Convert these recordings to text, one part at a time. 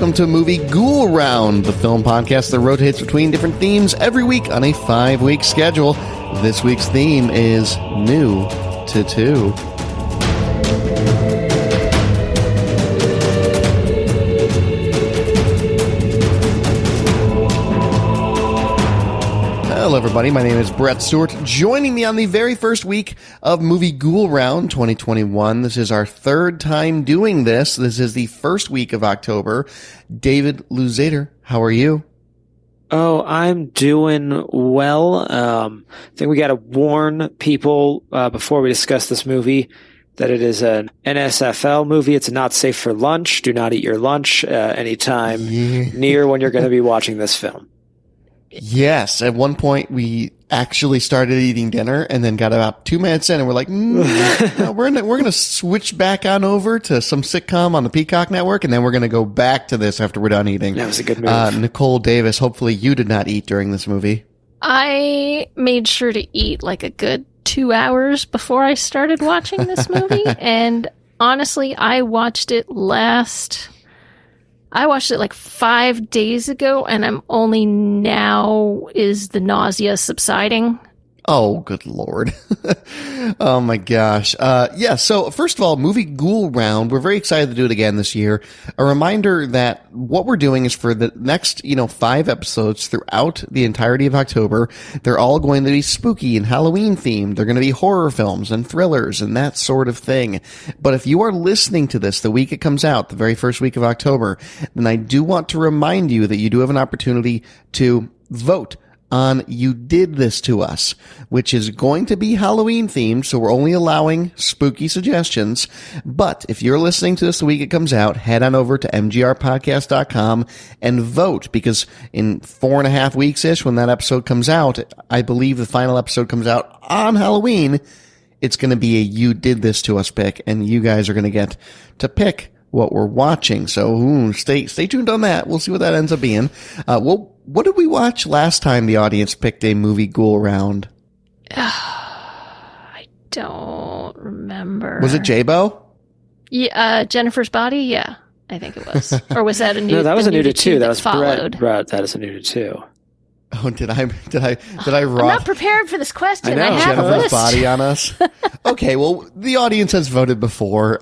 Welcome to Movie Ghoul Round, the film podcast that rotates between different themes every week on a five week schedule. This week's theme is New to Two. Everybody. My name is Brett Stewart. Joining me on the very first week of Movie Ghoul Round 2021. This is our third time doing this. This is the first week of October. David Luzader, how are you? Oh, I'm doing well. Um, I think we got to warn people uh, before we discuss this movie that it is an NSFL movie. It's not safe for lunch. Do not eat your lunch uh, anytime Yeah. near when you're going to be watching this film. Yes. At one point, we actually started eating dinner and then got about two minutes in and we're like, mm, no, we're gonna, we're going to switch back on over to some sitcom on the Peacock Network and then we're going to go back to this after we're done eating. That was a good move. Uh, Nicole Davis, hopefully you did not eat during this movie. I made sure to eat like a good two hours before I started watching this movie. and honestly, I watched it last. I watched it like five days ago, and I'm only now is the nausea subsiding. Oh, good lord. oh my gosh. Uh, yeah. So first of all, movie ghoul round. We're very excited to do it again this year. A reminder that what we're doing is for the next, you know, five episodes throughout the entirety of October, they're all going to be spooky and Halloween themed. They're going to be horror films and thrillers and that sort of thing. But if you are listening to this the week it comes out, the very first week of October, then I do want to remind you that you do have an opportunity to vote on You Did This to Us, which is going to be Halloween themed, so we're only allowing spooky suggestions. But if you're listening to this the week it comes out, head on over to mgrpodcast.com and vote because in four and a half weeks ish, when that episode comes out, I believe the final episode comes out on Halloween. It's going to be a You Did This to Us pick, and you guys are going to get to pick what we're watching. So ooh, stay stay tuned on that. We'll see what that ends up being. Uh, well, what did we watch last time the audience picked a movie ghoul round? I don't remember. Was it J-Bo? Yeah, uh, Jennifer's Body? Yeah, I think it was. Or was that a new? no, that was a new to nudity two. That was followed. Brett. Brett. That is a new to two. Oh, did I did I did I I'm not prepared for this question. I I, know, have a Jennifer's list. body on us? okay, well, the audience has voted before.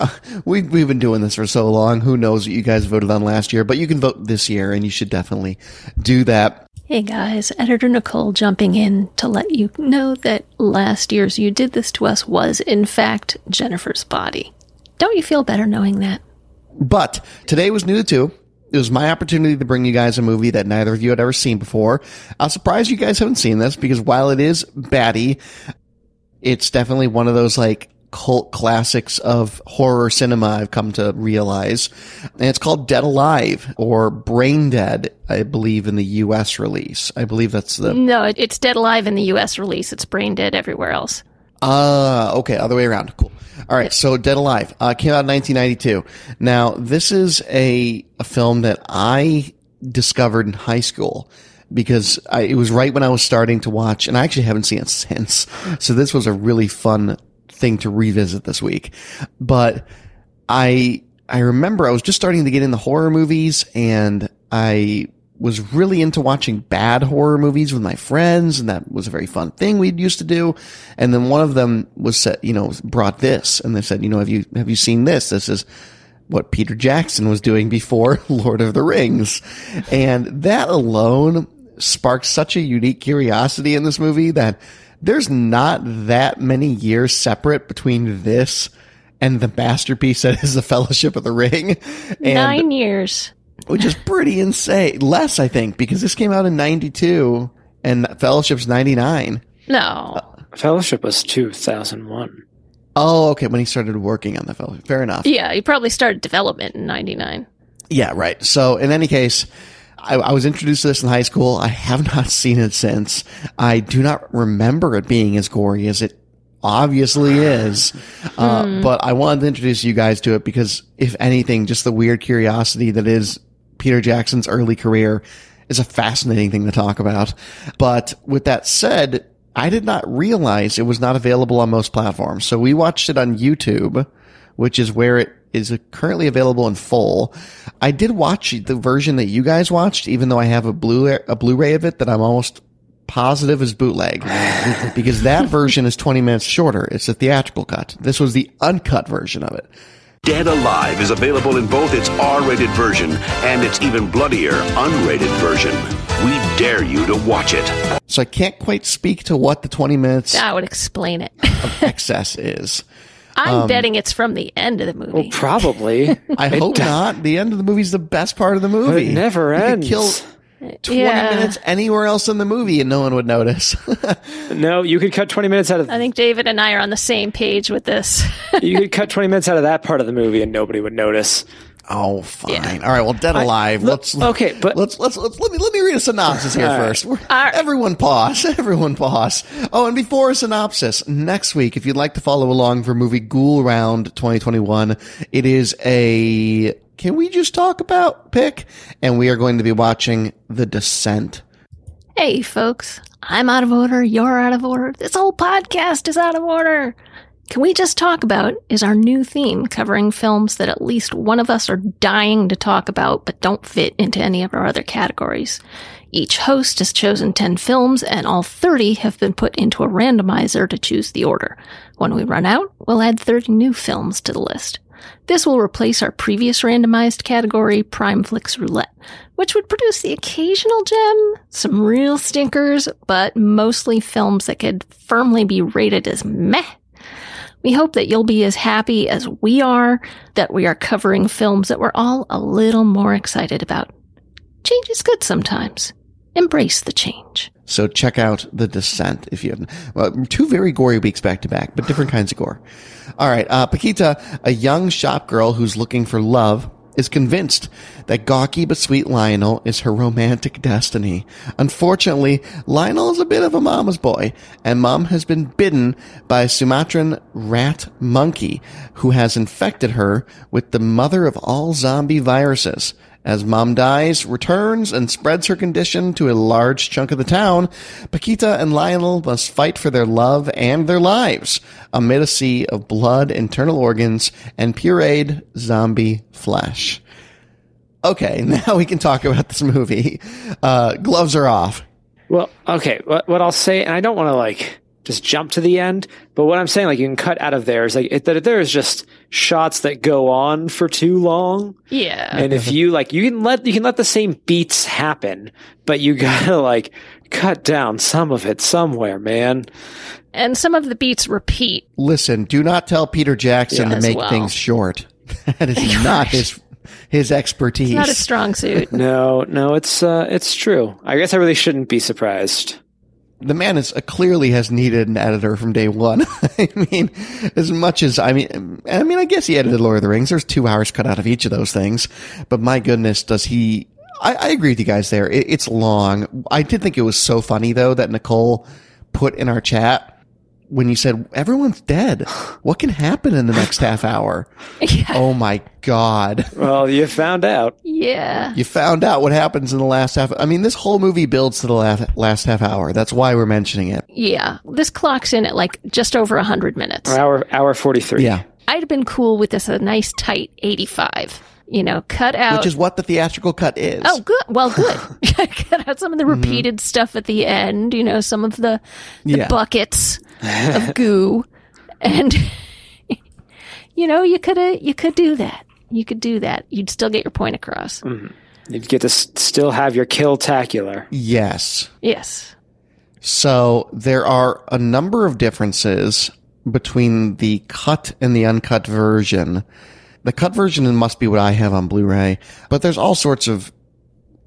We we've been doing this for so long. Who knows what you guys voted on last year? But you can vote this year, and you should definitely do that. Hey guys, editor Nicole jumping in to let you know that last year's You Did This to Us was, in fact, Jennifer's Body. Don't you feel better knowing that? But today was new to two. It was my opportunity to bring you guys a movie that neither of you had ever seen before. I'm surprised you guys haven't seen this because while it is batty, it's definitely one of those like cult classics of horror cinema I've come to realize. And it's called Dead Alive or Brain Dead, I believe in the US release. I believe that's the No, it's Dead Alive in the US release. It's Brain Dead everywhere else. Ah, okay, other way around. Cool. All right, so Dead Alive uh, came out in 1992. Now, this is a a film that I discovered in high school because I, it was right when I was starting to watch, and I actually haven't seen it since. So this was a really fun thing to revisit this week. But I I remember I was just starting to get into horror movies, and I was really into watching bad horror movies with my friends, and that was a very fun thing we'd used to do. And then one of them was said, you know, brought this, and they said, you know, have you have you seen this? This is what Peter Jackson was doing before Lord of the Rings, and that alone sparked such a unique curiosity in this movie that there's not that many years separate between this and the masterpiece that is the Fellowship of the Ring. And Nine years. Which is pretty insane. Less, I think, because this came out in 92 and Fellowship's 99. No. Fellowship was 2001. Oh, okay. When he started working on the Fellowship. Fair enough. Yeah, he probably started development in 99. Yeah, right. So in any case, I, I was introduced to this in high school. I have not seen it since. I do not remember it being as gory as it obviously is. Uh, but I wanted to introduce you guys to it because if anything, just the weird curiosity that is Peter Jackson's early career is a fascinating thing to talk about. But with that said, I did not realize it was not available on most platforms. So we watched it on YouTube, which is where it is currently available in full. I did watch the version that you guys watched, even though I have a blue a Blu-ray of it that I'm almost positive is bootleg because that version is 20 minutes shorter. It's a theatrical cut. This was the uncut version of it. Dead Alive is available in both its R-rated version and its even bloodier unrated version. We dare you to watch it. So I can't quite speak to what the 20 minutes That would explain it. of excess is. I'm Um, betting it's from the end of the movie. Well, probably. I hope not. The end of the movie is the best part of the movie. It never You could ends. kill 20 Yeah. minutes anywhere else in the movie and no one would notice. no, you could cut 20 minutes out of I think David and I are on the same page with this. you could cut 20 minutes out of that part of the movie and nobody would notice. oh, fine. Yeah. All right. Well, Dead Alive. look- let's okay, but- let's, let's let's let me let me read a synopsis here All right. first. Right. Everyone pause. Everyone pause. Oh, and before a synopsis, next week, if you'd like to follow along for movie Ghoul Round 2021, it is a can we just talk about pick? And we are going to be watching The Descent. hey, folks, I'm out of order. You're out of order. This whole podcast is out of order. Can we just talk about is our new theme covering films that at least one of us are dying to talk about but don't fit into any of our other categories. Each host has chosen 10 films and all 30 have been put into a randomizer to choose the order. When we run out, we'll add 30 new films to the list. This will replace our previous randomized category, Prime Flicks Roulette, which would produce the occasional gem, some real stinkers, but mostly films that could firmly be rated as meh. We hope that you'll be as happy as we are that we are covering films that we're all a little more excited about. Change is good sometimes. Embrace the change. So check out The Descent if you haven't. Well, two very gory weeks back to back, but different kinds of gore. All right. Uh, Paquita, a young shop girl who's looking for love, is convinced that gawky but sweet Lionel is her romantic destiny. Unfortunately, Lionel is a bit of a mama's boy, and mom has been bitten by a Sumatran rat monkey who has infected her with the mother of all zombie viruses. As mom dies, returns, and spreads her condition to a large chunk of the town, Paquita and Lionel must fight for their love and their lives amid a sea of blood, internal organs, and pureed zombie flesh. Okay, now we can talk about this movie. Uh, gloves are off. Well, okay. What, what I'll say, and I don't want to like just jump to the end, but what I'm saying, like you can cut out of there is like it, that there is just shots that go on for too long, Yeah. and if you like, you can let you can let the same beats happen, but you gotta like cut down some of it somewhere, man. And some of the beats repeat. Listen, do not tell Peter Jackson Yeah, to make well. things short. that is not his his expertise. Not a strong suit. No, no, it's uh, it's true. I guess I really shouldn't be surprised. The man is uh, clearly has needed an editor from day one. I mean, as much as I mean, I mean, I guess he edited Lord of the Rings. There's two hours cut out of each of those things, but my goodness, does he? I, I agree with you guys there. It, it's long. I did think it was so funny though that Nicole put in our chat when you said everyone's dead. What can happen in the next half hour? yeah. Oh my god. Well, you found out. Yeah. You found out what happens in the last half. I mean, this whole movie builds to the last, last half hour. That's why we're mentioning it. Yeah. This clocks in at like just over 100 minutes. Hour hour forty three. Yeah. I'd have been cool with this a nice tight 85. You know, cut out. Which is what the theatrical cut is. Oh, good. Well, good. cut out some of the mm-hmm. repeated stuff at the end. You know, some of the, the Yeah. buckets of goo, and you know, you could you could do that. You could do that. You'd still get your point across. Mm-hmm. You'd get to s- still have your kill tacular. Yes. Yes. So there are a number of differences between the cut and the uncut version. The cut version must be what I have on Blu-ray, but there's all sorts of,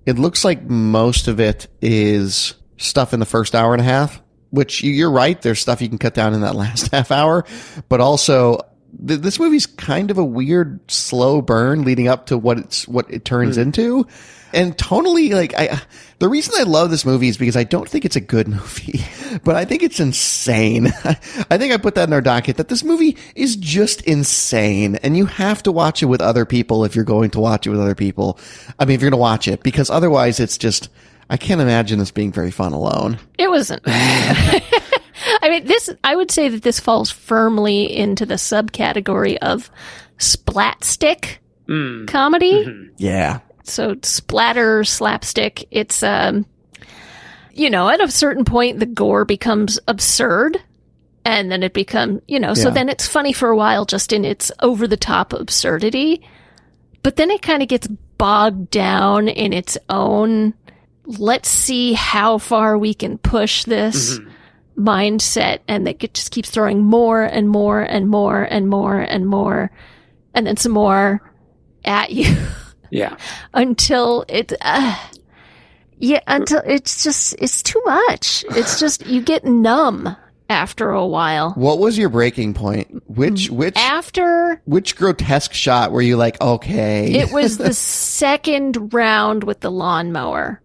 it looks like most of it is stuff in the first hour and a half, which you- you're right. There's stuff you can cut down in that last half hour, but also th- this movie's kind of a weird slow burn leading up to what it's, what it turns hmm. into. And tonally, like I, the reason I love this movie is because I don't think it's a good movie, but I think it's insane. I think I put that in our docket that this movie is just insane, and you have to watch it with other people if you're going to watch it with other people. I mean, if you're going to watch it, because otherwise, it's just I can't imagine this being very fun alone. It wasn't. I mean, this, I would say that this falls firmly into the subcategory of splatstick Mm. comedy. Yeah. So splatter, slapstick. It's, um, you know, at a certain point, the gore becomes absurd. And then it become, you know, so then it's funny for a while just in its over the top absurdity. But then it kind of gets bogged down in its own, let's see how far we can push this mindset. And that it just keeps throwing more and more and more and more and more. And then some more at you Yeah. until it uh, yeah until it's just it's too much it's just you get numb after a while What was your breaking point? Which which after which grotesque shot were you like, okay? it was the second round with the lawnmower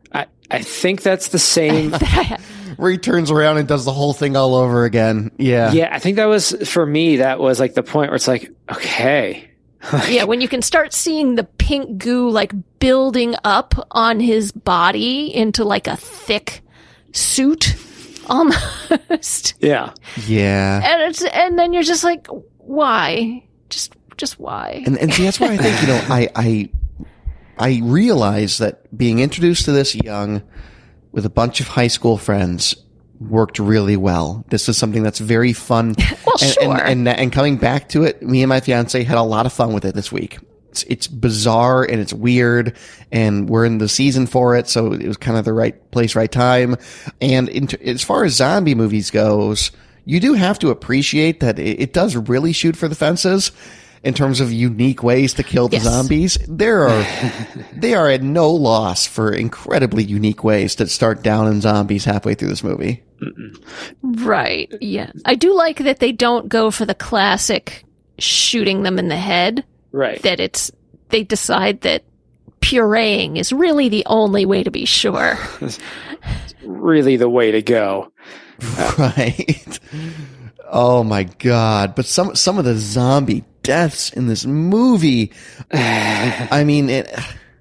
I, I think that's the same. where he turns around and does the whole thing all over again. Yeah. yeah, I think that was for me. That was like the point where it's like, okay, yeah when you can start seeing the pink goo like building up on his body into like a thick suit almost yeah, Yeah. and it's and then you're just like why just just why And and see that's why I think, you know, I I I realize that being introduced to this young with a bunch of high school friends worked really well. This is something that's very fun. Well, and, sure. And, and, and coming back to it, me and my fiance had a lot of fun with it this week. It's, it's bizarre and it's weird and we're in the season for it. So it was kind of the right place, right time. And in, as far as zombie movies goes, you do have to appreciate that it, it does really shoot for the fences in terms of unique ways to kill the Yes. zombies. There are, they are at no loss for incredibly unique ways to start downing zombies halfway through this movie. Right. Yeah. I do like that they don't go for the classic shooting them in the head, right. that it's, they decide that pureeing is really the only way to be sure. really the way to go. Right. Oh my god. But some some of the zombie deaths in this movie I mean it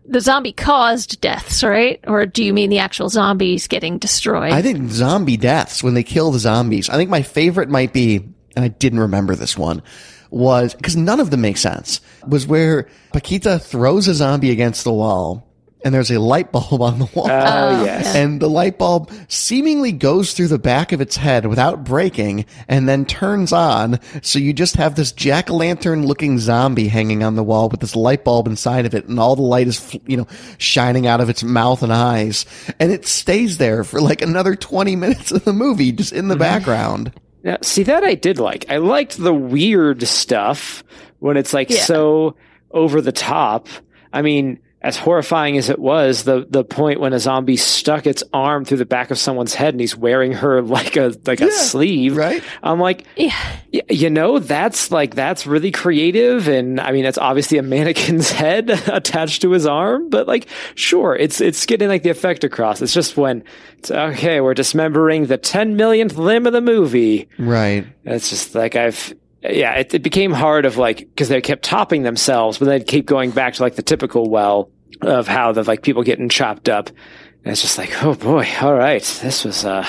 The zombie caused deaths, right? Or do you mean the actual zombies getting destroyed? I think zombie deaths when they kill the zombies. I think my favorite might be and I didn't remember this one was because none of them make sense. Was where Paquita throws a zombie against the wall and there's a light bulb on the wall. Oh, oh yes. And the light bulb seemingly goes through the back of its head without breaking and then turns on. So you just have this jack-o'-lantern looking zombie hanging on the wall with this light bulb inside of it and all the light is, you know, shining out of its mouth and eyes. And it stays there for like another 20 minutes of the movie just in the mm-hmm. background. Now, see that I did like. I liked the weird stuff when it's like Yeah. so over the top. I mean, as horrifying as it was, the the point when a zombie stuck its arm through the back of someone's head and he's wearing her like a like a sleeve, right? I'm like, yeah. y- you know, that's like that's really creative, and I mean, that's obviously a mannequin's head attached to his arm, but like, sure, it's it's getting like the effect across. It's just when it's okay, we're dismembering the ten millionth limb of the movie. Right. It's just like I've, yeah, it, it became hard of like because they kept topping themselves, but they'd keep going back to like the typical well of how the like people getting chopped up, and it's just like, oh boy, all right, this was uh,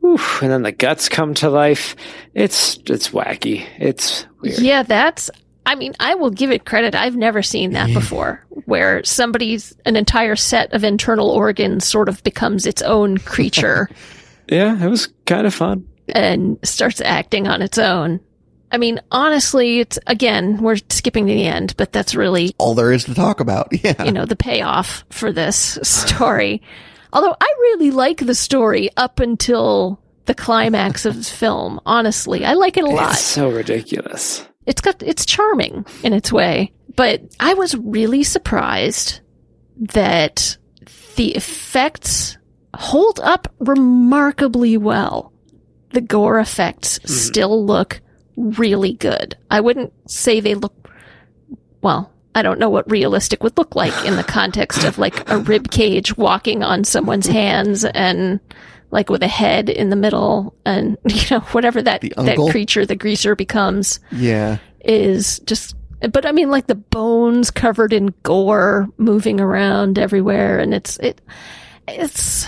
whew. and then the guts come to life. It's it's wacky. It's weird. Yeah, that's. I mean, I will give it credit. I've never seen that before, where somebody's an entire set of internal organs sort of becomes its own creature Yeah, it was kind of fun. and starts acting on its own. I mean, honestly, it's again, we're skipping to the end, but that's really, All there is to talk about. Yeah. you know, the payoff for this story. Although I really like the story up until the climax of the film. Honestly, I like it a lot. It's so ridiculous. it's got it's charming in its way but i was really surprised that the effects hold up remarkably well the gore effects mm-hmm. still look really good i wouldn't say they look well i don't know what realistic would look like in the context of like a rib cage walking on someone's hands and like with a head in the middle and you know whatever that that creature the greaser becomes yeah. is just but I mean like the bones covered in gore moving around everywhere and it's it it's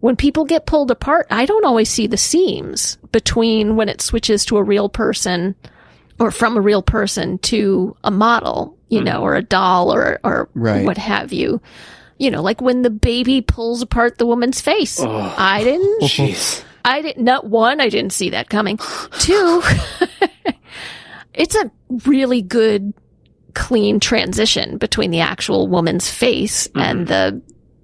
when people get pulled apart, I don't always see the seams between when it switches to a real person or from a real person to a model, you mm-hmm. know, or a doll or, or Right. what have you. You know, like when the baby pulls apart the woman's face. I didn't Jeez. I didn't, not one, I didn't see that coming. Two, it's a really good, clean transition between the actual woman's face and mm-hmm. the,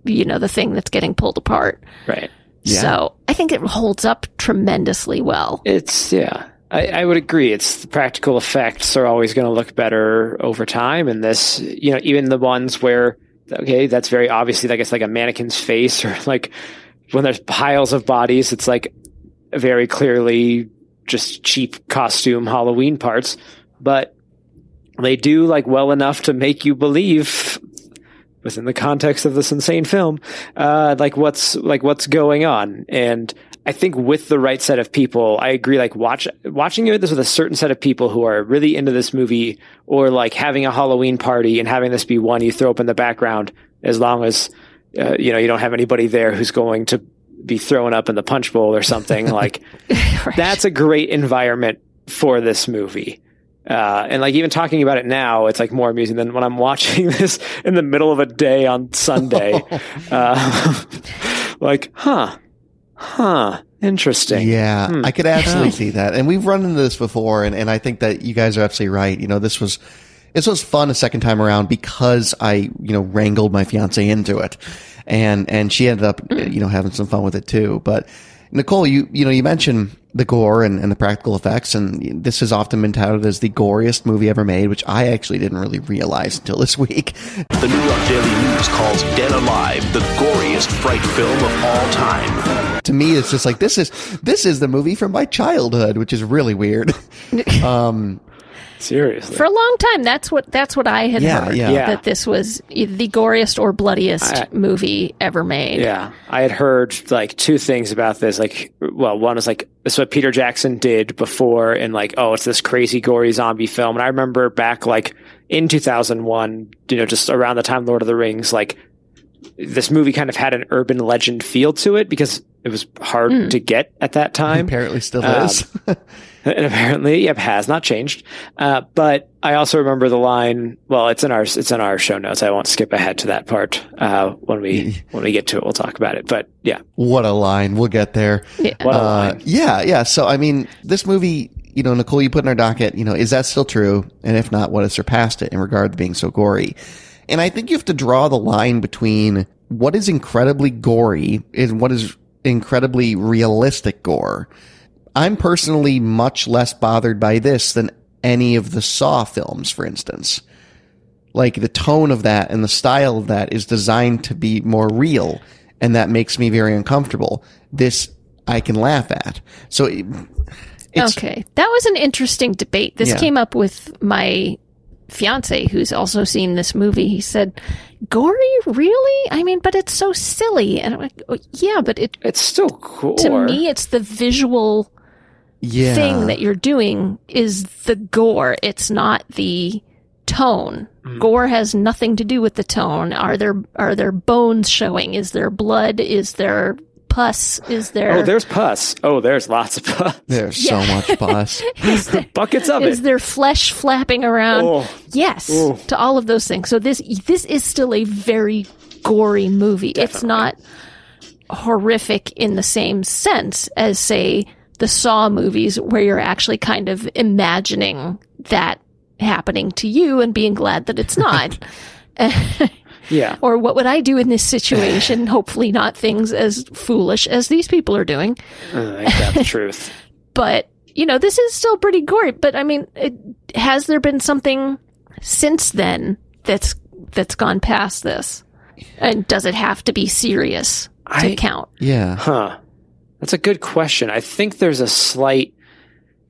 you know, the thing that's getting pulled apart. Right. Yeah. So I think it holds up tremendously well. It's yeah. I, I would agree. It's the practical effects are always going to look better over time, and this, you know, even the ones where okay, that's very obviously like it's like a mannequin's face, or like when there's piles of bodies, it's like very clearly just cheap costume Halloween parts, but they do like well enough to make you believe within the context of this insane film, uh, like what's like what's going on. And I think with the right set of people, I agree. Like watch watching this with a certain set of people who are really into this movie, or like having a Halloween party and having this be one you throw up in the background, as long as uh, you know you don't have anybody there who's going to be thrown up in the punch bowl or something. like Right. that's a great environment for this movie. Uh, and like even talking about it now, it's like more amusing than when I'm watching this in the middle of a day on Sunday. uh, like, huh, huh, interesting. Yeah, Hmm. I could absolutely see that. And we've run into this before, and, and I think that you guys are absolutely right. You know, this was this was fun a second time around because I, you know, wrangled my fiance into it. And and she ended up, you know, having some fun with it too. But Nicole, you you know, you mentioned the gore and, and the practical effects, and this has often been touted as the goriest movie ever made, which I actually didn't really realize until this week. The New York Daily News calls Dead Alive the goriest fright film of all time. to me, it's just like this is this is the movie from my childhood, which is really weird. Um, Seriously. For a long time, that's what that's what I had Yeah, heard. yeah. Yeah. That this was the goriest or bloodiest I- movie ever made. Yeah, I had heard like two things about this. Like, well, one was like this is what Peter Jackson did before, and like, oh, it's this crazy gory zombie film. And I remember back like in 2001, you know, just around the time Lord of the Rings, like this movie kind of had an urban legend feel to it because it was hard to get at that time. apparently, still Um, is. and apparently, yep, has not changed. Uh, but I also remember the line. Well, it's in our it's in our show notes. I won't skip ahead to that part. Uh, when we when we get to it, we'll talk about it. But yeah, what a line! We'll get there. Yeah. what a Uh, line. yeah, yeah. So, I mean, this movie, you know, Nicole, you put in our docket, you know, is that still true? And if not, what has surpassed it in regard to being so gory? And I think you have to draw the line between what is incredibly gory and what is incredibly realistic gore. I'm personally much less bothered by this than any of the Saw films, for instance. Like the tone of that and the style of that is designed to be more real, and that makes me very uncomfortable. This I can laugh at. So it- it's okay. That was an interesting debate. This Yeah. came up with my fiance who's also seen this movie. He said, "Gory, really? I mean, but it's so silly." And I'm like, oh, "Yeah, but it It's still cool. to me it's the visual yeah. thing that you're doing is the gore. It's not the tone. Hmm. Gore has nothing to do with the tone. Are there are there bones showing? Is there blood? Is there pus? Is there Oh, there's pus. Oh, there's lots of pus. There's Yeah. so much pus. is there, Buckets of is it. there flesh flapping around? Oh, Yes, Oh. to all of those things. So this this is still a very gory movie. It's not horrific in the same sense as say the Saw movies where you're actually kind of imagining that happening to you and being glad that it's not. yeah. or what would I do in this situation? Hopefully not things as foolish as these people are doing. Uh, ain't that the truth? But, you know, this is still pretty gory. But I mean, it, has there been something since then that's that's gone past this? And does it have to be serious to I- count? Yeah. Huh. That's a good question. I think there's a slight.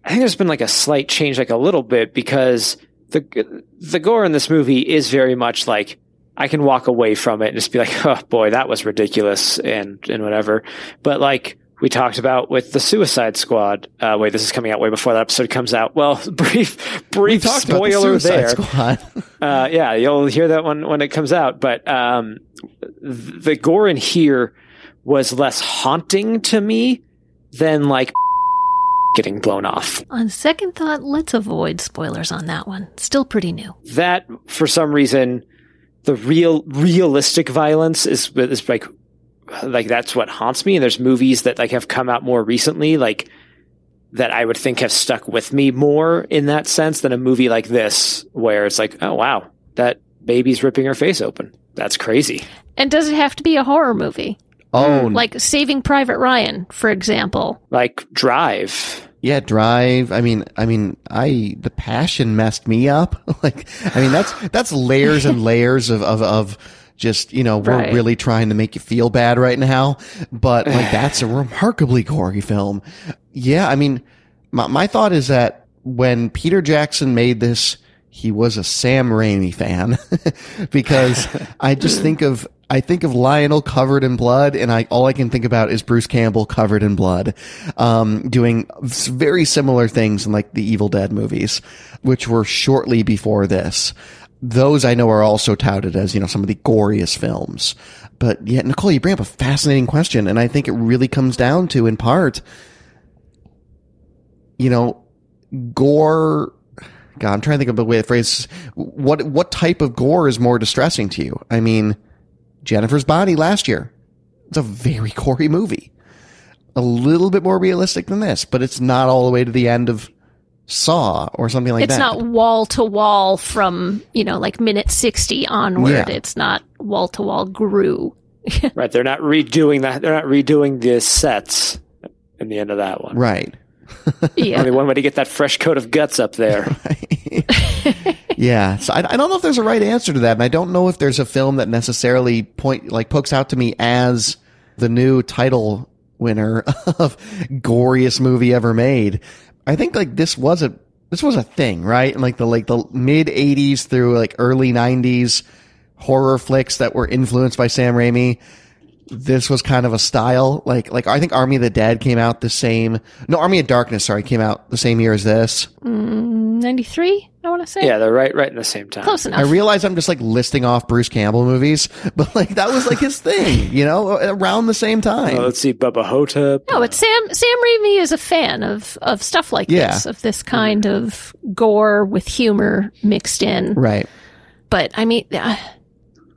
I think there's been like a slight change, like a little bit, because the the gore in this movie is very much like I can walk away from it and just be like, oh boy, that was ridiculous and and whatever. But like we talked about with the Suicide Squad. Uh, wait, this is coming out way before that episode comes out. Well, brief brief about the spoiler there. Uh, yeah, you'll hear that one when it comes out. But um, the gore in here was less haunting to me than like getting blown off. On second thought, let's avoid spoilers on that one. Still pretty new. That for some reason, the real realistic violence is is like like that's what haunts me. And there's movies that like have come out more recently, like that I would think have stuck with me more in that sense than a movie like this, where it's like, oh wow, that baby's ripping her face open. That's crazy. And does it have to be a horror movie? Oh, Like Saving Private Ryan, for example. Like Drive. yeah, Drive. I mean, I mean, I the passion messed me up. like, I mean, that's that's layers and layers of of of just you know we're Right. really trying to make you feel bad right now, but like that's a remarkably gory film. Yeah, I mean, my my thought is that when Peter Jackson made this, he was a Sam Raimi fan because I just think of I think of Lionel covered in blood, and I all I can think about is Bruce Campbell covered in blood, um, doing very similar things in like the Evil Dead movies, which were shortly before this. Those I know are also touted as you know some of the goriest films. But yeah, Nicole, you bring up a fascinating question, and I think it really comes down to, in part, you know, gore. God, I'm trying to think of a way to phrase what what type of gore is more distressing to you. I mean, Jennifer's Body last year. It's a very gory movie. A little bit more realistic than this, but it's not all the way to the end of Saw or something like it's that. It's not wall to wall from, you know, like minute 60 onward. Yeah. It's not wall to wall Gru. Right. They're not redoing that. They're not redoing the sets in the end of that one. right. Yeah. Only one way to get that fresh coat of guts up there. Yeah, so I, I don't know if there's a right answer to that, and I don't know if there's a film that necessarily point like pokes out to me as the new title winner of goriest movie ever made. I think like this was a this was a thing, right? In like the like the mid '80s through like early '90s horror flicks that were influenced by Sam Raimi. This was kind of a style, like like I think Army of the Dead came out the same. No, Army of Darkness, sorry, came out the same year as this. Mm, 93, I want to say. yeah, they're right, right in the same time. Close enough. I realize I'm just like listing off Bruce Campbell movies, but like that was like his thing, you know, around the same time. Oh, let's see, Bubba Ho-Tep. No, but Sam Sam Raimi is a fan of of stuff like Yeah. this, of this kind of gore with humor mixed in. right. But I mean, I,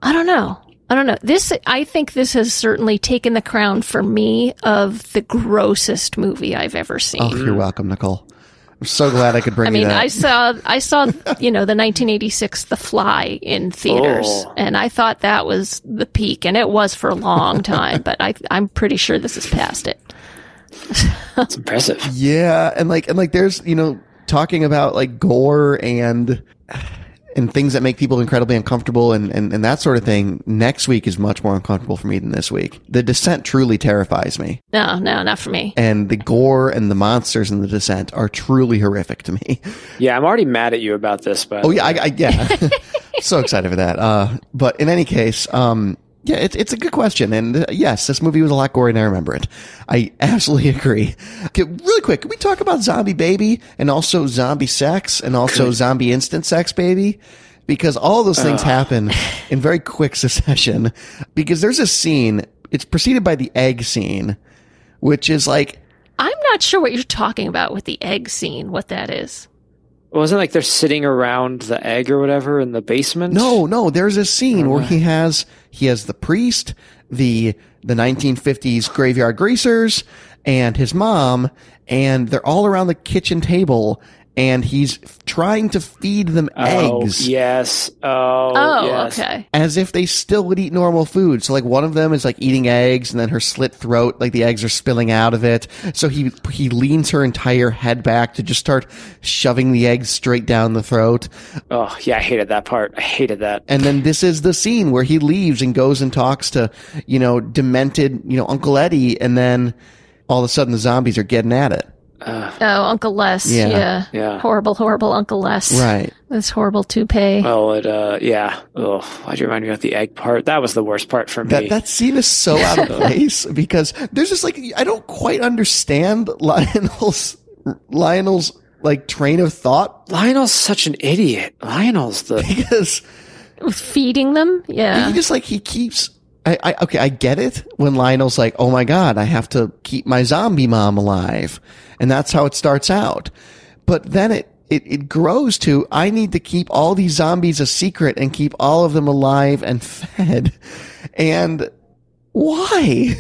I don't know. I don't know. This I think this has certainly taken the crown for me of the grossest movie I've ever seen. Oh, you're welcome, Nicole. I'm so glad I could bring I mean, you that. I saw I saw you know the 1986 The Fly in theaters, Oh. and I thought that was the peak, and it was for a long time. but I I'm pretty sure this is past it. That's impressive. yeah, and like and like there's you know talking about like gore and and things that make people incredibly uncomfortable and, and and that sort of thing. Next week is much more uncomfortable for me than this week. The Descent truly terrifies me, No, no, not for me. and the gore and the monsters in the Descent are truly horrific to me. Yeah, I'm already mad at you about this, but Oh yeah, I, I yeah, so excited for that. Uh, but in any case, um, yeah, it's it's a good question, and uh, yes, this movie was a lot gorier than I remember it. I absolutely agree. Okay, really quick, can we talk about Zombie Baby and also zombie sex and also zombie instant sex baby? Because all those things happen in very quick succession. Because there's a scene. It's preceded by the egg scene, which is like I'm not sure what you're talking about with the egg scene. What that is? Wasn't like they're sitting around the egg or whatever in the basement. No, no. There's a scene where oh, he has he has the priest, the the 1950s graveyard greasers, and his mom, and they're all around the kitchen table, and he's trying to feed them Oh, eggs. yes. Oh, Oh, yes. okay. As if they still would eat normal food. So like one of them is like eating eggs and then her slit throat, like the eggs are spilling out of it. So he, he leans her entire head back to just start shoving the eggs straight down the throat. Oh, yeah, I hated that part. I hated that. And then this is the scene where he leaves and goes and talks to, you know, demented, you know, Uncle Eddie. And then all of a sudden the zombies are getting at it. Oh, Uncle Les. Yeah. Yeah. Yeah. Horrible, horrible Uncle Les. Right. This horrible toupee. Oh, it, uh, yeah. Oh, why'd you remind me about the egg part? That was the worst part for me. That, that scene is so out of place because there's just like, I don't quite understand Lionel's, Lionel's like train of thought Lionel's such an idiot. Lionel's the. because Feeding them? Yeah. he just like, he keeps, I, I okay, I get it when Lionel's like, "Oh my god, I have to keep my zombie mom alive," and that's how it starts out. But then it it, it grows to I need to keep all these zombies a secret and keep all of them alive and fed, and why?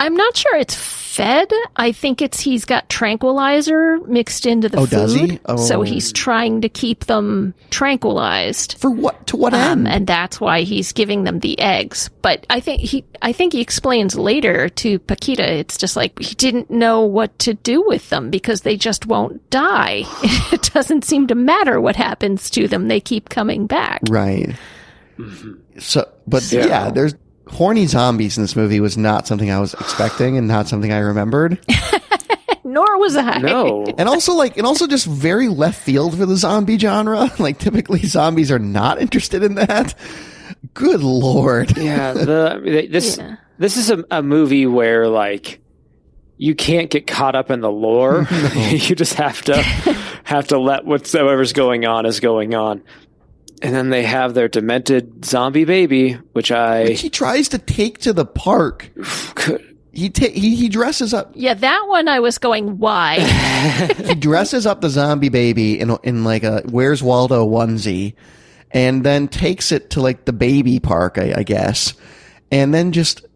I'm not sure it's fed. I think it's he's got tranquilizer mixed into the Oh, food. does he? Oh. So he's trying to keep them tranquilized. For what? To what Um, end? and that's why he's giving them the eggs. But I think he, I think he explains later to Paquita, it's just like he didn't know what to do with them because they just won't die. it doesn't seem to matter what happens to them; they keep coming back. Right. So, but Yeah. yeah, there's horny zombies in this movie was not something I was expecting and not something I remembered. Nor was I. No. And also like, and also just very left field for the zombie genre. Like typically zombies are not interested in that. Good lord. Yeah, the this Yeah. this is a, a movie where like you can't get caught up in the lore. you just have to have to let whatsoever's going on is going on. And then they have their demented zombie baby, which I He tries to take to the park. could, He ta- he he dresses up Yeah, that one I was going, why? he dresses up the zombie baby in in like a Where's Waldo onesie, and then takes it to like the baby park, I, I guess, and then just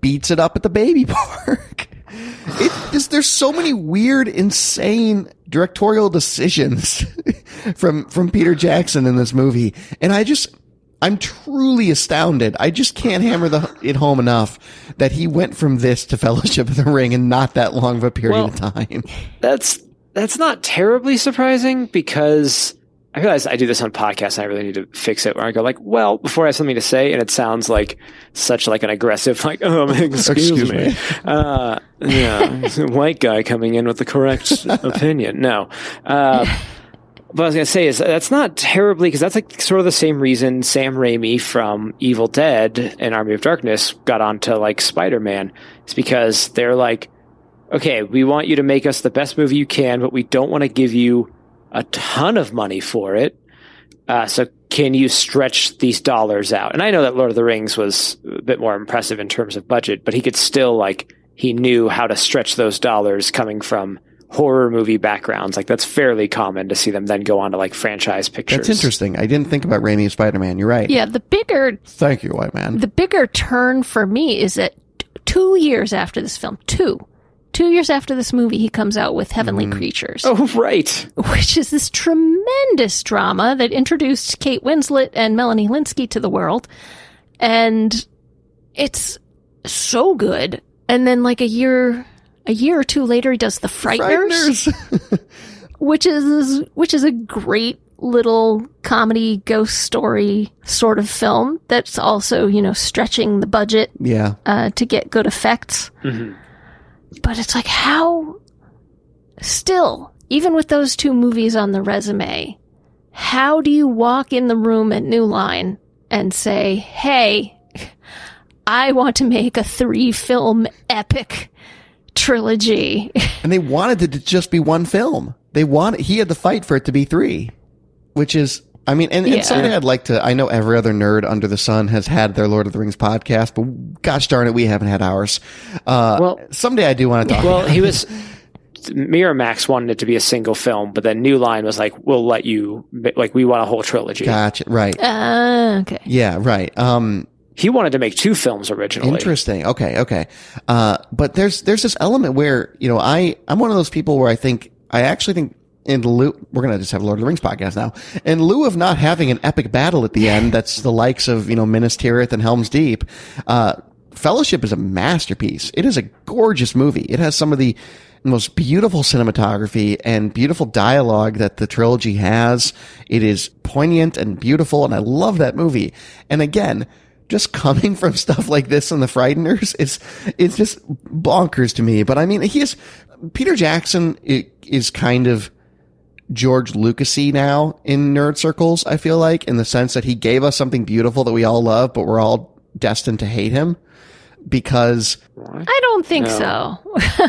beats it up at the baby park. It just there's so many weird, insane directorial decisions from from Peter Jackson in this movie, and I just. I'm truly astounded. I just can't hammer the, it home enough that he went from this to Fellowship of the Ring in not that long of a period Well, of time. that's that's not terribly surprising because I realize I do this on podcasts and I really need to fix it where I go like, well, before I have something to say, and it sounds like such like an aggressive like, um, excuse, Excuse me. me. Uh, yeah, white guy coming in with the correct opinion. No. Uh, what I was going to say is that's not terribly because that's like sort of the same reason Sam Raimi from Evil Dead and Army of Darkness got onto like Spider Man. It's because they're like, okay, we want you to make us the best movie you can, but we don't want to give you a ton of money for it. Uh, so can you stretch these dollars out? And I know that Lord of the Rings was a bit more impressive in terms of budget, but he could still like he knew how to stretch those dollars coming from horror movie backgrounds. Like that's fairly common to see them then go on to like franchise pictures. That's interesting. I didn't think about Raimi and Spider Man. You're right. yeah, the bigger Thank you, white man. the bigger turn for me is that t- two years after this film, two, two years after this movie, he comes out with Heavenly Creatures, Oh right. which is this tremendous drama that introduced Kate Winslet and Melanie Lynskey to the world, and it's so good. And then, like a year, a year or two later, he does The Frighteners, Frighteners. which is which is a great little comedy ghost story sort of film that's also you know stretching the budget yeah. uh, to get good effects. Mhm. But it's like how still, even with those two movies on the resume, how do you walk in the room at New Line and say, "Hey, I want to make a three-film epic trilogy." And they wanted it to just be one film. They wanted, he had to fight for it to be three, which is, I mean, and, Yeah. and something I'd like to, I know every other nerd under the sun has had their Lord of the Rings podcast, but gosh darn it, we haven't had ours. Uh, Well- someday I do want to talk. Well, he was. Miramax wanted it to be a single film, but then New Line was like, "We'll let you like we want a whole trilogy." Gotcha. Right. uh, okay. Yeah. Right. Um, He wanted to make two films originally. Interesting. Okay. Okay. Uh, but there's, there's this element where, you know, I, I'm one of those people where I think, I actually think in lieu, we're going to just have Lord of the Rings podcast now. In lieu of not having an epic battle at the end, that's the likes of, you know, Minas Tirith and Helm's Deep, uh, Fellowship is a masterpiece. It is a gorgeous movie. It has some of the most beautiful cinematography and beautiful dialogue that the trilogy has. It is poignant and beautiful, and I love that movie. And again, just coming from stuff like this in the Frighteners, is it's just bonkers to me. But I mean, he is Peter Jackson is kind of George Lucasy now in nerd circles. I feel like in the sense that he gave us something beautiful that we all love, but we're all destined to hate him because. I don't think so.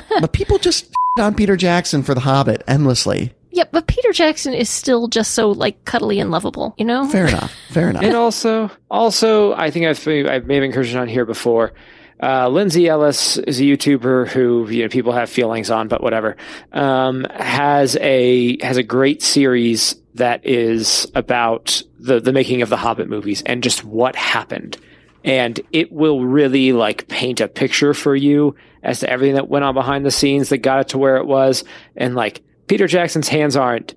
but people just on Peter Jackson for The Hobbit endlessly. Yeah, but Peter Jackson is still just so like cuddly and lovable, you know? Fair enough. Fair enough. And also, also, I think I've I've made an incursion on here before. Uh, Lindsay Ellis is a YouTuber who you know people have feelings on, but whatever. Um, has a has a great series that is about the the making of the Hobbit movies and just what happened, and it will really like paint a picture for you as to everything that went on behind the scenes that got it to where it was, and like Peter Jackson's hands aren't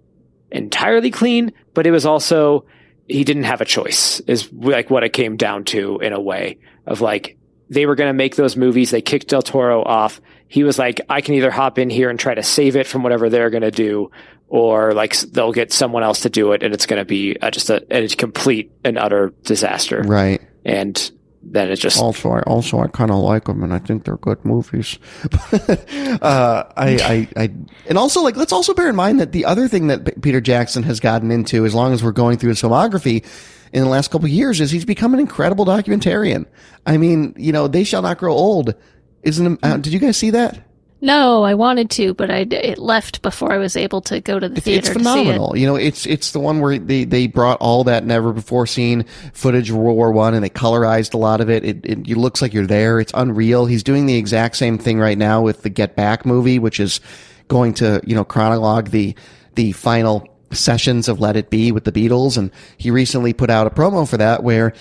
entirely clean, but it was also he didn't have a choice is like what it came down to in a way of like they were going to make those movies. They kicked Del Toro off. He was like, I can either hop in here and try to save it from whatever they're going to do, or like they'll get someone else to do it, and it's going to be uh, just a, a complete and utter disaster. right. And then it just Also, I also I kind of like them, and I think they're good movies. uh, I, I, I, and also like let's also bear in mind that the other thing that P- Peter Jackson has gotten into, as long as we're going through his filmography in the last couple of years, is he's become an incredible documentarian. I mean, you know, they shall not grow old. Isn't uh, did you guys see that? No, I wanted to, but I it left before I was able to go to the theater it's to see it. phenomenal. You know, it's it's the one where they, they brought all that never before seen footage of World War One and they colorized a lot of it. It, it. it looks like you're there. It's unreal. He's doing the exact same thing right now with the Get Back movie, which is going to you know chronologue the the final sessions of Let It Be with the Beatles. And he recently put out a promo for that where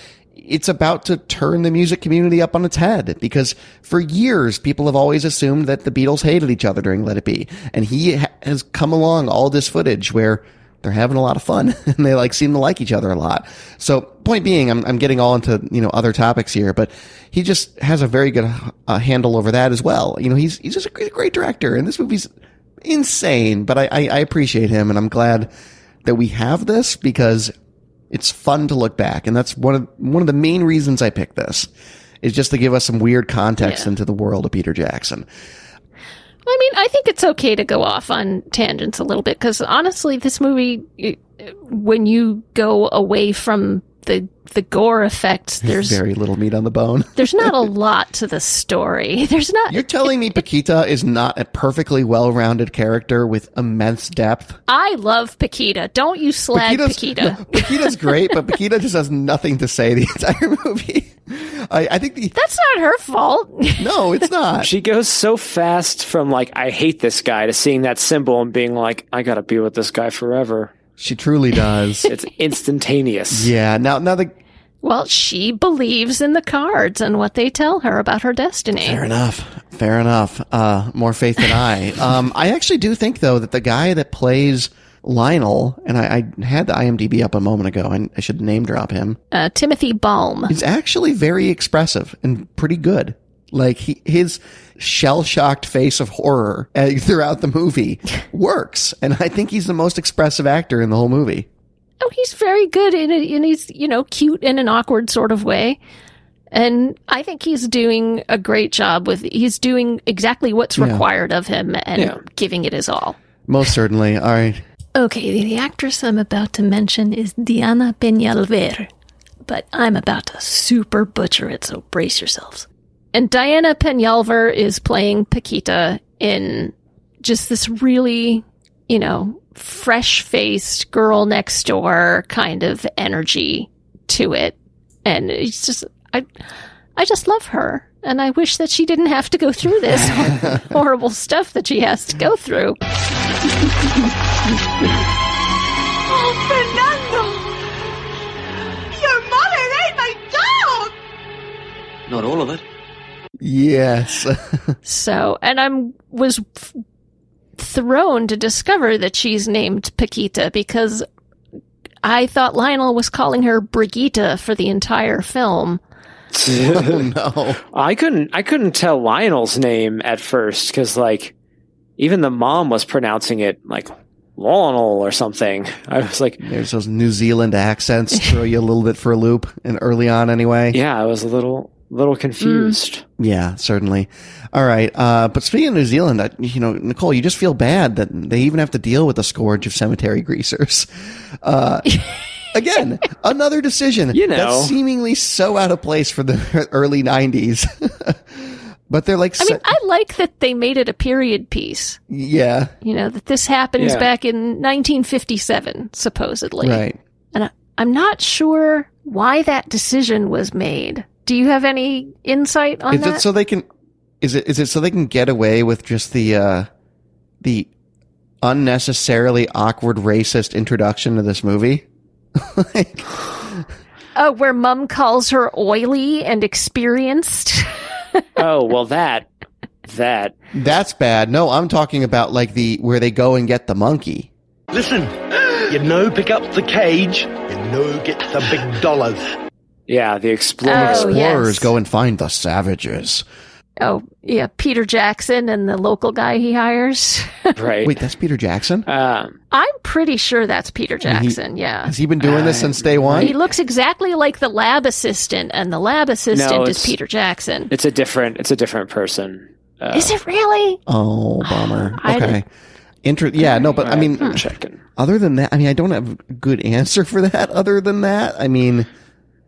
it's about to turn the music community up on its head because for years people have always assumed that the Beatles hated each other during Let It Be. And he ha- has come along all this footage where they're having a lot of fun and they like seem to like each other a lot. So point being, I'm, I'm getting all into, you know, other topics here, but he just has a very good uh, handle over that as well. You know, he's, he's just a great, great director and this movie's insane, but I, I, I appreciate him and I'm glad that we have this because it's fun to look back. And that's one of, one of the main reasons I picked this is just to give us some weird context Yeah. into the world of Peter Jackson. I mean, I think it's okay to go off on tangents a little bit because honestly, this movie, it- when you go away from the the gore effects, there's Very little meat on the bone. there's not a lot to the story. There's not. You're telling me Paquita is not a perfectly well-rounded character with immense depth? I love Paquita. Don't you slag Paquita's, Paquita? no, Paquita's great, but Paquita just has nothing to say the entire movie. I, I think the That's not her fault. no, it's not. she goes so fast from like I hate this guy to seeing that symbol and being like I gotta be with this guy forever. She truly does. It's instantaneous. yeah. Now, now the well, she believes in the cards and what they tell her about her destiny. Fair enough. Fair enough. Uh, more faith than I. Um, I actually do think though that the guy that plays Lionel, and I, I had the IMDb up a moment ago, and I should name drop him, Uh, Timothy Balme. He's actually very expressive and pretty good. Like he, his shell shocked face of horror uh, throughout the movie works, and I think he's the most expressive actor in the whole movie. Oh, he's very good in it, and he's you know cute in an awkward sort of way. And I think he's doing a great job with. He's doing exactly what's Yeah. required of him and Yeah. giving it his all. Most certainly. All right. Okay, the actress I'm about to mention is Diana Peñalver, but I'm about to super butcher it, so brace yourselves. And Diana Peñalver is playing Paquita in just this really, you know, fresh faced girl next door kind of energy to it. And it's just, I, I just love her. And I wish that she didn't have to go through this horrible stuff that she has to go through. Oh, Fernando! Your mother ate my dog! Not all of it. Yes. So, and I'm was f- thrown to discover that she's named Paquita because I thought Lionel was calling her Brigitte for the entire film. oh no. I couldn't I couldn't tell Lionel's name at first because like even the mom was pronouncing it like Lionel or something. I was like, There's those New Zealand accents throw you a little bit for a loop, and early on anyway. yeah, I was a little little confused. Yeah, certainly. All right. Uh, but speaking of New Zealand, I, you know, Nicole, you just feel bad that they even have to deal with the scourge of cemetery greasers. Uh, again, another decision You know. that's seemingly so out of place for the early '90s. but they're like, I mean, I like that they made it a period piece. yeah, You know, that this happens Yeah. back in 1957, supposedly. right. And I, I'm not sure why that decision was made. Do you have any insight on Is that? it so they can? Is it is it so they can get away with just the uh the unnecessarily awkward racist introduction to this movie? Like, oh, where mom calls her oily and experienced? oh well, that that that's bad. No, I'm talking about like the where they go and get the monkey. Listen, you know pick up the cage, you know get the big dollars. Yeah, the explorer. Oh, Explorers yes. go and find the savages. oh, yeah, Peter Jackson and the local guy he hires. right. Wait, that's Peter Jackson. um, I'm pretty sure that's Peter he- Jackson, yeah. Has he been doing this since day one? He looks exactly like the lab assistant, and the lab assistant No, is Peter Jackson. it's a different. It's a different person. Uh, Is it really? Oh, bummer. Okay. didn't- Inter- yeah, no, but I mean, I'm other than that, I mean, I don't have a good answer for that. Other than that, I mean,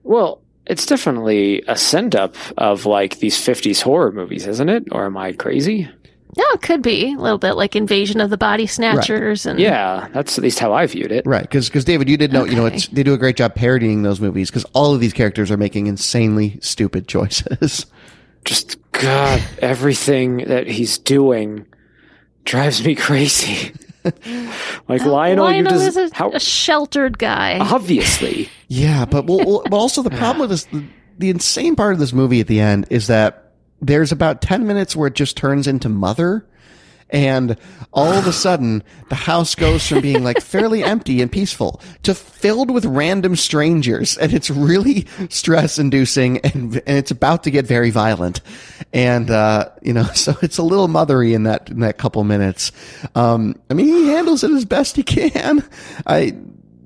Well, it's definitely a send up of like these 50s horror movies, isn't it? Or am I crazy? No, it could be a little bit like Invasion of the Body Snatchers, and Yeah, that's at least how I viewed it. right? Because David, you did know, you know, it's they do a great job parodying those movies because all of these characters are making insanely stupid choices. Just God, everything that he's doing drives me crazy. like Lionel, you Lionel just is a, how a sheltered guy. obviously. Yeah, but well, well, but also the problem with this, the, the insane part of this movie at the end is that there's about ten minutes where it just turns into Mother, and all of a sudden the house goes from being like fairly empty and peaceful to filled with random strangers, and it's really stress inducing, and and it's about to get very violent, and uh, you know, so it's a little mothery in that in that couple minutes. Um, I mean, he handles it as best he can. I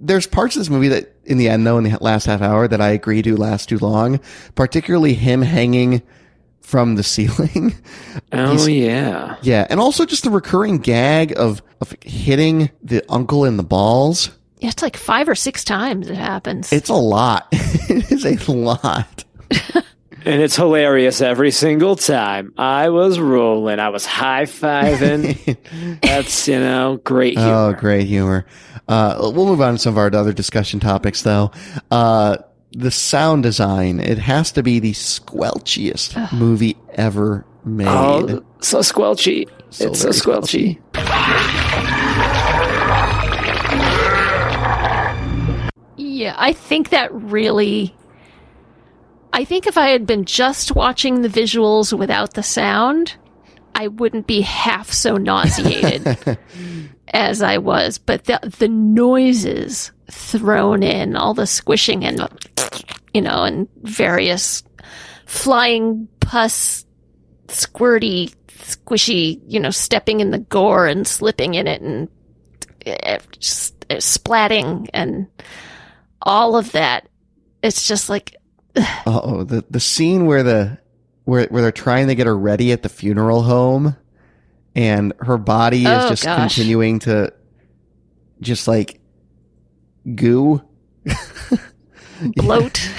there's parts of this movie that in the end though in the last half hour that I agree do last too long, particularly him hanging from the ceiling. Oh yeah. yeah, and also just the recurring gag of of hitting the uncle in the balls. Yeah, it's like five or six times it happens. It's a lot. it is a lot. And it's hilarious every single time. I was rolling. I was high fiving. That's, you know, great humor. Oh, great humor. Uh, we'll move on to some of our other discussion topics though. Uh, the sound design, it has to be the squelchiest movie ever oh, made. Oh, so squelchy. So it's so very squelchy. yeah, I think that really. I think if I had been just watching the visuals without the sound, I wouldn't be half so nauseated as I was. But the the noises thrown in, all the squishing and you know, and various flying pus, squirty, squishy, you know, stepping in the gore and slipping in it and eh, just eh, splatting and all of that. It's just like Oh, the the scene where the where where they're trying to get her ready at the funeral home, and her body is Oh, just gosh. continuing to just like goo. bloat,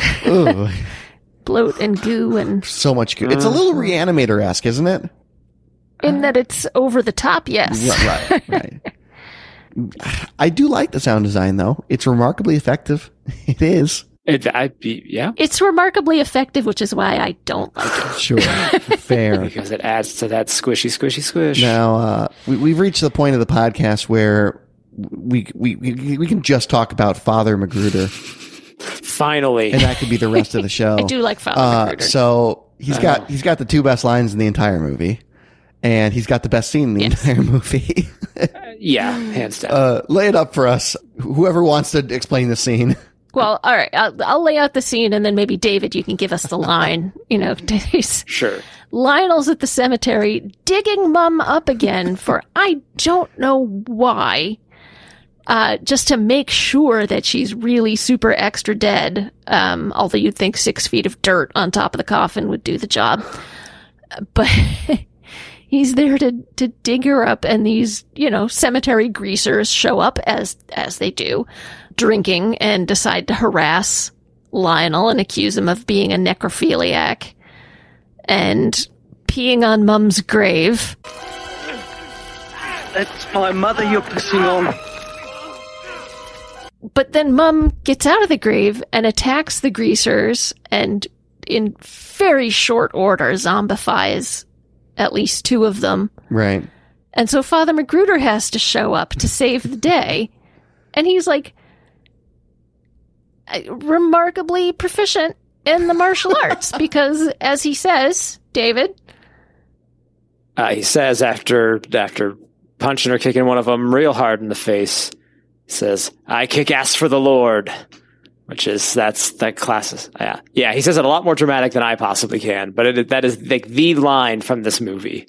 bloat and goo, and so much goo. It's a little reanimator esque, isn't it? in that it's over the top. Yes, Right, right, right. I do like the sound design though. It's remarkably effective. It is. It, I'd be, yeah, it's remarkably effective, which is why I don't like it. Sure. Fair. because it adds to that squishy, squishy, squish. Now, uh, we, we've reached the point of the podcast where we, we, we, we can just talk about Father McGruder Finally. and that could be the rest of the show. I do like Father Uh, so he's got, he's got the two best lines in the entire movie and he's got the best scene in the Yes. entire movie. yeah, hands down. uh, lay it up for us. Whoever wants to explain the scene. Well, all right. I'll, I'll lay out the scene, and then maybe David, you can give us the line. You know, sure. Lionel's at the cemetery digging Mum up again for I don't know why. Uh, just to make sure that she's really super extra dead. Um, although you'd think six feet of dirt on top of the coffin would do the job. But he's there to, to dig her up and these, you know, cemetery greasers show up as, as they do, drinking and decide to harass Lionel and accuse him of being a necrophiliac. And peeing on Mum's grave. That's my mother you're pissing on. But then Mum gets out of the grave and attacks the greasers and in very short order zombifies at least two of them. Right. And so Father McGruder has to show up to save the day. And he's like uh, remarkably proficient in the martial arts because as he says, David, Uh, he says after after punching or kicking one of them real hard in the face, he says, "I kick ass for the Lord," which is that's that classes. Yeah, yeah. He says it a lot more dramatic than I possibly can, but it, that is like the line from this movie.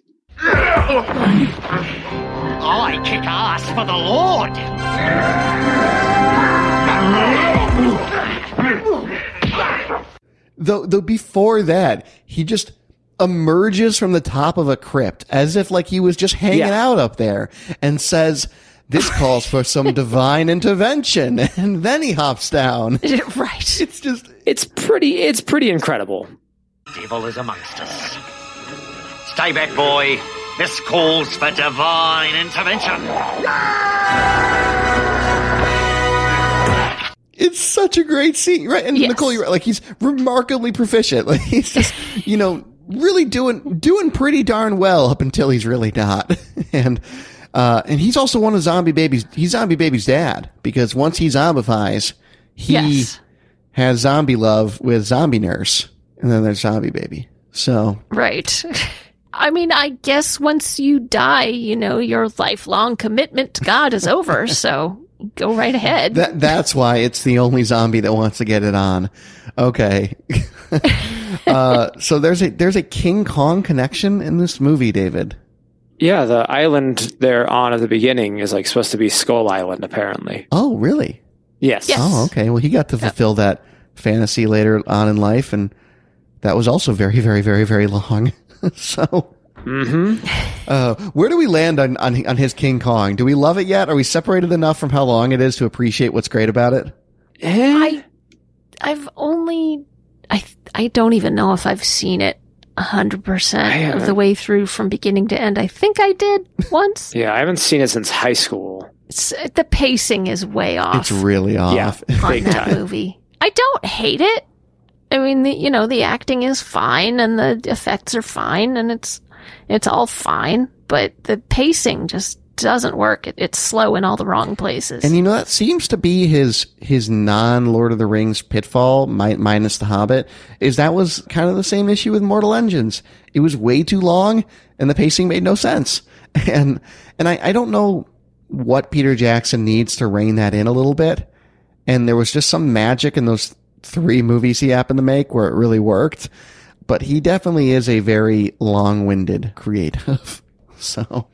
I kick ass for the Lord. Though, though before that, he just emerges from the top of a crypt as if like he was just hanging Yeah. out up there and says, this calls for some divine intervention. And then he hops down. right. It's just, It's pretty. It's pretty incredible. Devil is amongst us. Stay back, boy. This calls for divine intervention. it's such a great scene, right? And Yes. Nicole, you're right. Like he's remarkably proficient. Like he's just, you know, really doing, doing pretty darn well up until he's really not. and, uh, and he's also one of Zombie Baby's, he's Zombie Baby's dad because once he zombifies, he Yes. has zombie love with Zombie Nurse. And then there's Zombie Baby. So Right. I mean, I guess once you die, you know, your lifelong commitment to God is over, so go right ahead. that, that's why it's the only zombie that wants to get it on. Okay. uh, so there's a, there's a King Kong connection in this movie, David. Yeah, the island they're on at the beginning is like supposed to be Skull Island, apparently. Oh, really? Yes. Yes. Oh, okay. Well, he got to fulfill that fantasy later on in life, and that was also very, very, very, very long. so, Mm-hmm. uh, where do we land on, on on his King Kong? Do we love it yet? Are we separated enough from how long it is to appreciate what's great about it? I, I've only, I, I don't even know if I've seen it a hundred percent of the way through from beginning to end. I think I did once. Yeah, I haven't seen it since high school. It's, the pacing is way off. It's really off. Yeah. on Big that time. movie. I don't hate it. I mean, the, you know, the acting is fine and the effects are fine and it's it's all fine, but the pacing just doesn't work. It, it's slow in all the wrong places. And you know that seems to be his his non Lord of the Rings pitfall, mi- minus the Hobbit. Is that was kind of the same issue with Mortal Engines. It was way too long, and the pacing made no sense. And and I, I don't know what Peter Jackson needs to rein that in a little bit. And there was just some magic in those three movies he happened to make where it really worked. But he definitely is a very long-winded creative. so,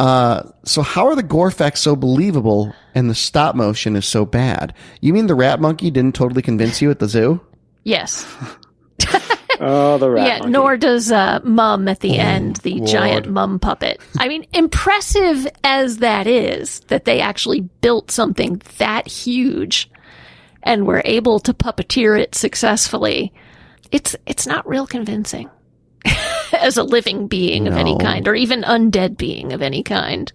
uh, so how are the gore effects so believable and the stop motion is so bad? You mean the rat monkey didn't totally convince you at the zoo? yes. Oh, the rat yeah, monkey. nor does uh, Mum at the end, the Lord. giant Mum puppet. I mean, impressive as that is, that they actually built something that huge and were able to puppeteer it successfully. It's it's not real convincing as a living being of any kind, or even undead being of any kind.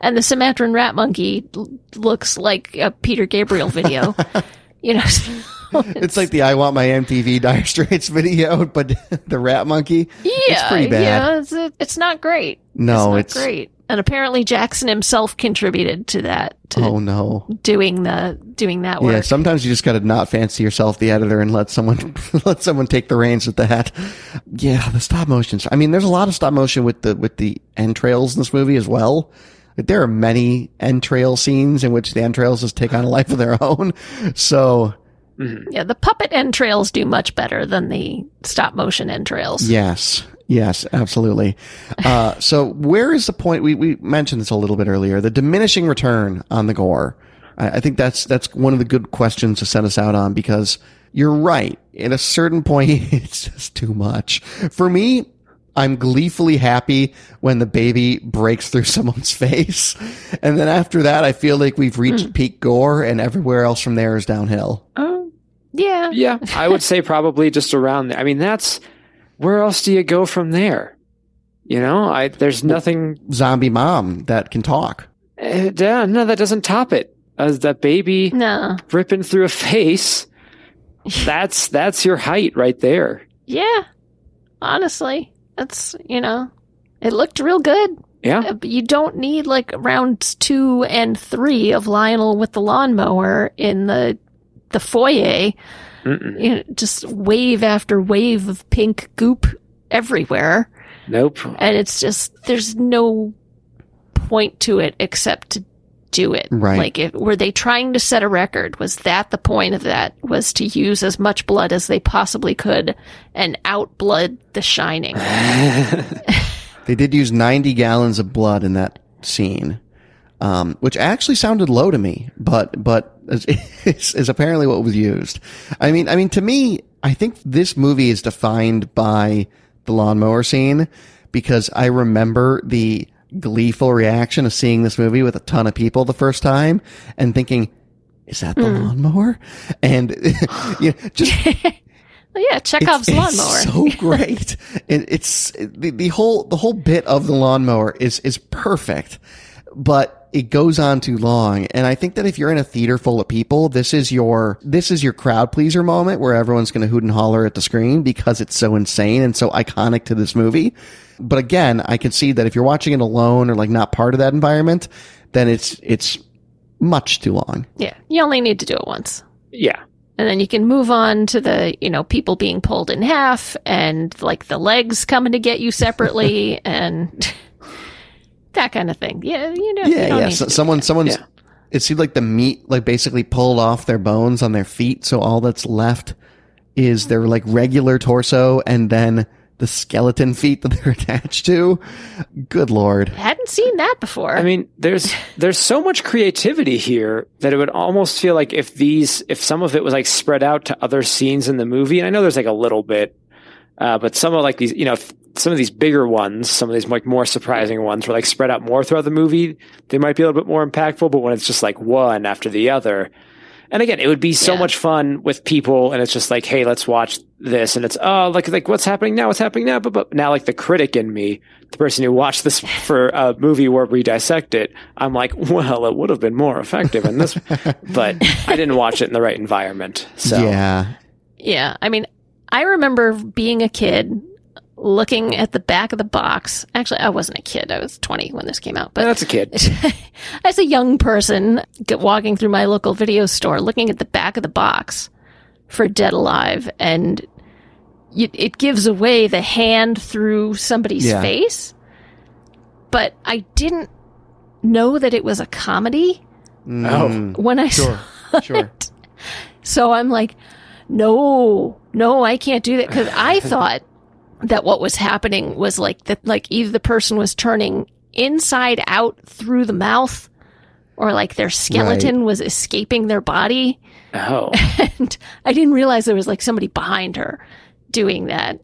And the Sumatran rat monkey l- looks like a Peter Gabriel video. you know, so It's like the I want my MTV Dire Straits video, but the rat monkey. Yeah, it's pretty bad. Yeah, it's, it's not great. No, it's it's- great. And apparently Jackson himself contributed to that, to Oh no. doing the doing that work. Yeah, sometimes you just got to not fancy yourself the editor and let someone let someone take the reins with that. Yeah, the stop motions. I mean, there's a lot of stop motion with the with the entrails in this movie as well. Like, there are many entrail scenes in which the entrails just take on a life of their own. So mm-hmm. yeah, the puppet entrails do much better than the stop motion entrails. yes, yes, absolutely. Uh, so where is the point? We we mentioned this a little bit earlier. The diminishing return on the gore. I, I think that's that's one of the good questions to set us out on because you're right. At a certain point, it's just too much for me. I'm gleefully happy when the baby breaks through someone's face. And then after that, I feel like we've reached peak gore and everywhere else from there is downhill. Oh, yeah. Yeah, I would say probably just around there. I mean, that's where else do you go from there? You know, I there's nothing. Zombie mom that can talk. Uh, yeah, no, that doesn't top it. As that baby No. ripping through a face, that's that's your height right there. Yeah. Honestly, that's, you know, it looked real good. Yeah, Uh, You don't need like rounds two and three of Lionel with the lawnmower in the the foyer. You know, just wave after wave of pink goop everywhere. nope. And it's just, there's no point to it except to do it. Right. Like, if, were they trying to set a record? Was that the point of that? Was to use as much blood as they possibly could and outblood The Shining? They did use 90 gallons of blood in that scene, um, which actually sounded low to me, but but is, is, apparently what was used. I mean, I mean, to me, I think this movie is defined by the lawnmower scene because I remember the gleeful reaction of seeing this movie with a ton of people the first time and thinking, "Is that the lawnmower?" And you know, just Well, yeah, Chekhov's it's, lawnmower. It's so great. It, it's the, the whole the whole bit of the lawnmower is is perfect, but it goes on too long. And I think that if you're in a theater full of people, this is your this is your crowd pleaser moment where everyone's going to hoot and holler at the screen because it's so insane and so iconic to this movie. But again, I can see that if you're watching it alone or like not part of that environment, then it's it's much too long. yeah, you only need to do it once. Yeah, And then you can move on to the, you know, people being pulled in half and like the legs coming to get you separately and that kind of thing. Yeah, you know. Yeah, don't yeah. need So, someone, someone's. Yeah. It seemed like the meat, like basically pulled off their bones on their feet, so all that's left is their like regular torso and then the skeleton feet that they're attached to. Good lord. that. Hadn't seen that before. I mean, there's there's so much creativity here that it would almost feel like if these if some of it was like spread out to other scenes in the movie. And I know there's like a little bit, uh, but some of like these, you know, if some of these bigger ones, some of these like more surprising ones were like spread out more throughout the movie. They might be a little bit more impactful. But when it's just like one after the other, and again, it would be so Yeah. much fun with people, and it's just like, hey, let's watch this, and it's oh, like like what's happening now? What's happening now? But, but now, like the critic in me, the person who watched this for a movie where we dissect it, I'm like, well, it would have been more effective in this, but I didn't watch it in the right environment. So Yeah. yeah, I mean, I remember being a kid looking at the back of the box. Actually, I wasn't a kid. I was 20 when this came out, but that's a kid. as a young person walking through my local video store looking at the back of the box for dead alive and y it gives away the hand through somebody's Yeah. face but i didn't know that it was a comedy Mm, when i Sure. saw Sure. it so i'm like no no i can't do that because i thought that what was happening was like that like either the person was turning inside out through the mouth or like their skeleton was escaping their body. Oh, and i didn't realize there was like somebody behind her doing that.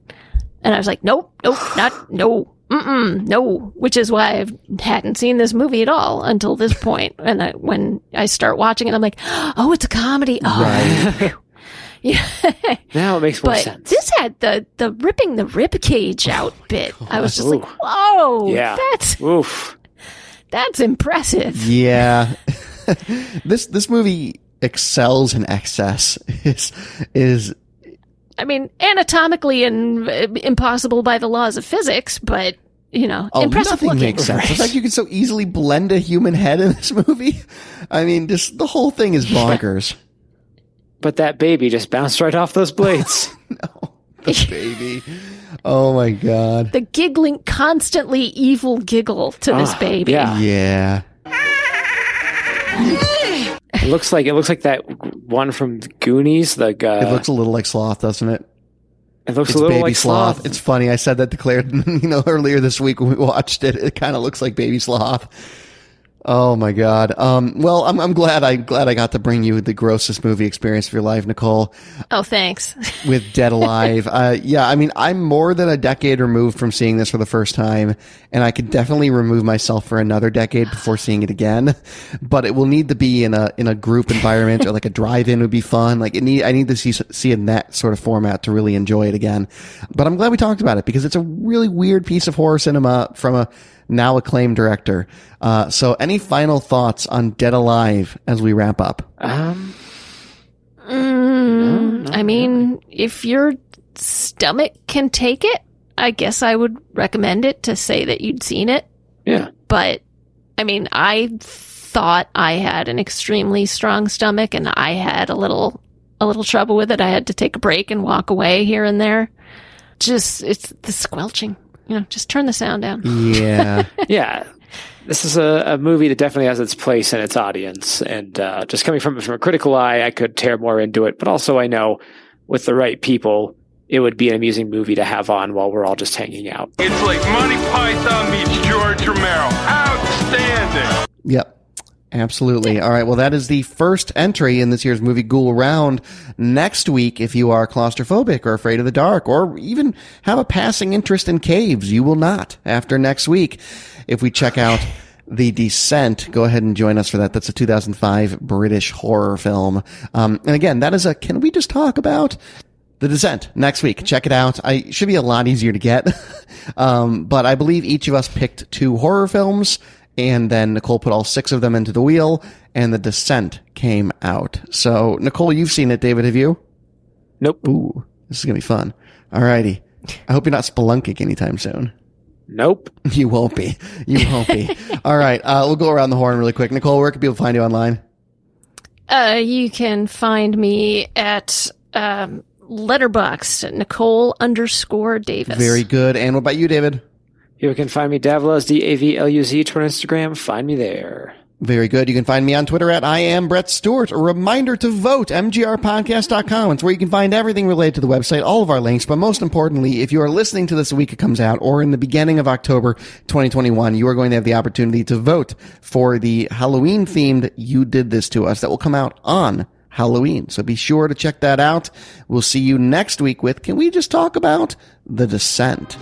And i was like nope nope not no Mm-mm, no which is why i hadn't seen this movie at all until this point. And I, when i start watching it i'm like oh it's a comedy. Oh. Right. yeah now it makes more but sense. this had the the ripping the rib cage out bit. I was just like, "Whoa, yeah. that's Oof. that's impressive." Yeah. this this movie excels in excess. Is is I mean, anatomically and uh, impossible by the laws of physics, but you know, oh impressive nothing looking. makes sense. The fact you can so easily blend a human head in this movie. I mean, just the whole thing is bonkers. But that baby just bounced right off those blades. no, the baby. Oh my god. The giggling, constantly evil giggle to this Ah, baby. yeah. Yeah. it looks like it looks like that one from Goonies. The uh, It looks a little like sloth, doesn't it? it looks It's a little baby like sloth. sloth. It's funny. I said that to Claire, you know, earlier this week when we watched it. It kind of looks like baby sloth. Oh my god. Um, well, I'm, I'm glad I glad I got to bring you the grossest movie experience of your life, Nicole, Oh, thanks. with Dead Alive. uh, yeah, I mean, I'm more than a decade removed from seeing this for the first time, and I could definitely remove myself for another decade before seeing it again. But it will need to be in a in a group environment or like a drive-in would be fun. Like it need I need to see see in that sort of format to really enjoy it again. But I'm glad we talked about it because it's a really weird piece of horror cinema from a now acclaimed director. Uh, so any final thoughts on Dead Alive as we wrap up? Um, Mm, I mean, if your stomach can take it, I guess I would recommend it to say that you'd seen it. yeah. But I mean, I thought I had an extremely strong stomach and I had a little a little trouble with it. I had to take a break and walk away here and there. Just it's the squelching. You know, just turn the sound down. Yeah. yeah, this is a, a movie that definitely has its place in its audience. And uh, just coming from from a critical eye, I could tear more into it. But also, I know with the right people, it would be an amusing movie to have on while we're all just hanging out. It's like Monty Python meets George Romero. Outstanding. Yep. Absolutely. All right. Well, that is the first entry in this year's movie Ghoul Round. Next week, if you are claustrophobic or afraid of the dark or even have a passing interest in caves, you will not after next week. If we check out The Descent, go ahead and join us for that. That's a 2005 British horror film. Um, and again, that is a, can we just talk about the Descent next week. Check it out. I should be a lot easier to get. um, but I believe each of us picked two horror films and then Nicole put all six of them into the wheel and the Descent came out. So Nicole, you've seen it. David, have you? Nope. Ooh, this is going to be fun. Alrighty. I hope you're not spelunking anytime soon. Nope. You won't be. You won't be. All right. Uh, we'll go around the horn really quick. Nicole, where can people find you online? Uh, you can find me at um, Letterboxd Nicole underscore Davis. Very good. And what about you, David? You can find me Davluz, D A V L U Z, Twitter, Instagram. Find me there. Very good. You can find me on Twitter at I am Brett Stewart. A reminder to vote, mgrpodcast.com. It's where you can find everything related to the website, all of our links, but most importantly, if you are listening to this the week it comes out or in the beginning of October 2021, you are going to have the opportunity to vote for the Halloween themed You Did This to Us that will come out on Halloween. So be sure to check that out. We'll see you next week with Can We Just Talk About The Descent?